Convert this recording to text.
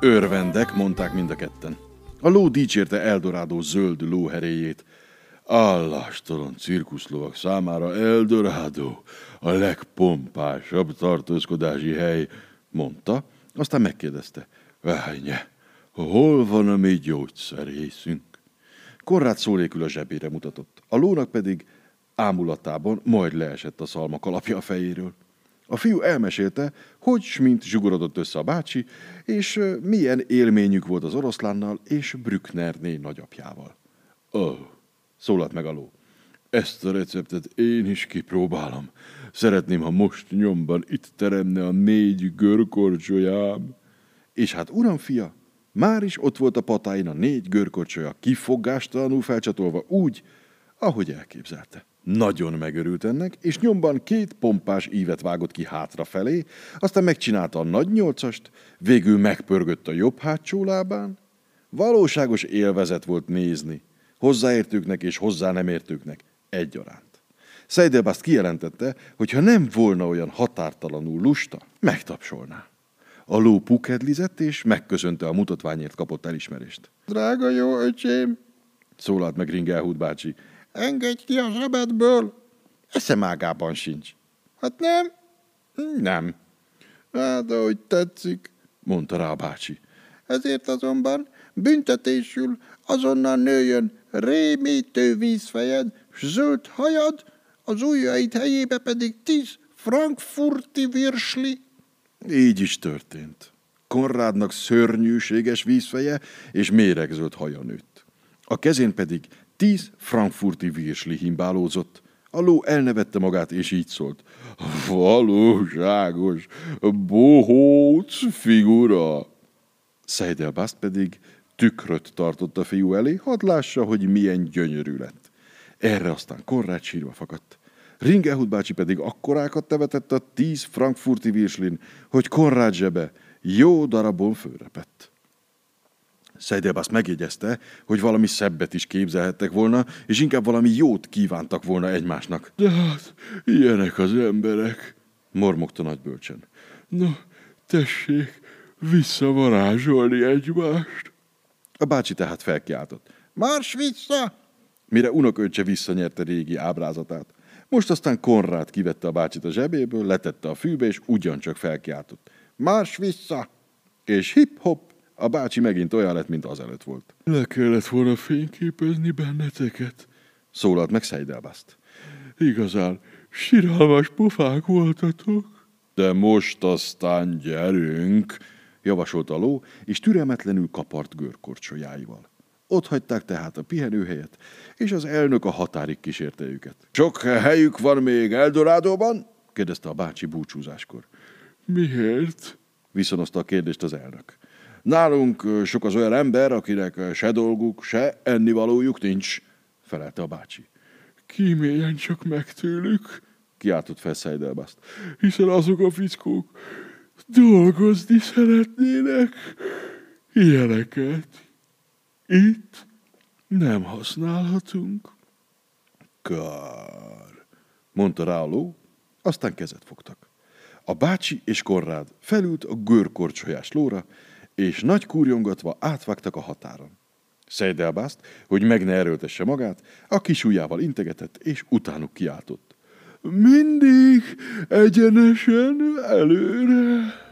Örvendek, mondták mind a ketten. A ló dicsérte Eldorádó zöld lóheréjét. Állástalan cirkuszlovak számára Eldorádó a legpompásabb tartózkodási hely, mondta, aztán megkérdezte. Várje, hol van a mi gyógyszerészünk? Korrát szólékül a zsebére mutatott. A lónak pedig ámulatában majd leesett a szalma kalapja a fejéről. A fiú elmesélte, hogy s mint zsugorodott össze a bácsi, és milyen élményük volt az oroszlánnal és Brücknerné nagyapjával. Ó, oh, szólalt meg a ló. Ezt a receptet én is kipróbálom. Szeretném, ha most nyomban itt teremne a négy görkorcsolyám. És hát uram fia, már is ott volt a patáin a négy görkorcsolya kifogástalanul felcsatolva úgy, ahogy elképzelte. Nagyon megörült ennek, és nyomban két pompás ívet vágott ki hátrafelé, aztán megcsinálta a nagy nyolcast, végül megpörgött a jobb hátsó lábán. Valóságos élvezet volt nézni, hozzáértőknek és hozzá nem értőknek egyaránt. Szejdelbászt kijelentette, hogy ha nem volna olyan határtalanul lusta, megtapsolná. A ló pukedlizett, és megköszönte a mutatványért kapott elismerést. Drága jó öcsém, szólalt meg Ringelhút bácsi, engedj ki a zsebedből. Eszemágában sincs. Hát nem? Nem. Hát, ahogy tetszik, mondta rá a bácsi. Ezért azonban büntetésül azonnal nőjön rémítő vízfejed, zöld hajad, az ujjaid helyébe pedig tíz frankfurti virsli. Így is történt. Konrádnak szörnyűséges vízfeje és méregzöld haja nőtt. A kezén pedig tíz frankfurti virsli himbálózott. A ló elnevette magát, és így szólt. Valóságos, bohóc figura. Szejdelbászt pedig tükröt tartott a fiú elé, hadd lássa, hogy milyen gyönyörű lett. Erre aztán Konrád sírva fakadt. Ringehut bácsi pedig akkorákat tevetett a tíz frankfurti virslin, hogy Konrád zsebe jó darabon fölrepett. Szejdelbász megjegyezte, hogy valami szebbet is képzelhettek volna, és inkább valami jót kívántak volna egymásnak. De hát, ilyenek az emberek, mormogta nagybölcsen. No, tessék, visszavarázsolni egymást. A bácsi tehát felkiáltott. Mars vissza! Mire unoköccse visszanyerte régi ábrázatát. Most aztán Konrád kivette a bácsit a zsebéből, letette a fűbe, és ugyancsak felkiáltott. Mars vissza! És hip-hop, a bácsi megint olyan lett, mint azelőtt volt. Le kellett volna fényképezni benneteket, szólalt meg Szejdelbaszt. Igazán, siralmas pofák voltatok. De most aztán gyerünk, javasolta a ló, és türelmetlenül kapart görkorcsolyáival. Ott hagyták tehát a pihenőhelyet, és az elnök a határig kísérte őket. Sok helyük van még Eldorádóban? kérdezte a bácsi búcsúzáskor. Miért? viszonozta a kérdést az elnök. Nálunk sok az olyan ember, akinek se dolguk, se ennivalójuk nincs, felelte a bácsi. Kíméljen csak meg tőlük, kiáltott fel Szejdelbaszt, hiszen azok a fickók dolgozni szeretnének ilyeneket. Itt nem használhatunk. Kár, mondta rá a ló, aztán kezet fogtak. A bácsi és Konrád felült a görkorcsolyás lóra, és nagy kurjongatva átvágtak a határon. Szejdelbászt, hogy meg ne erőltesse magát, a kis ujjával integetett, és utánuk kiáltott. Mindig egyenesen előre!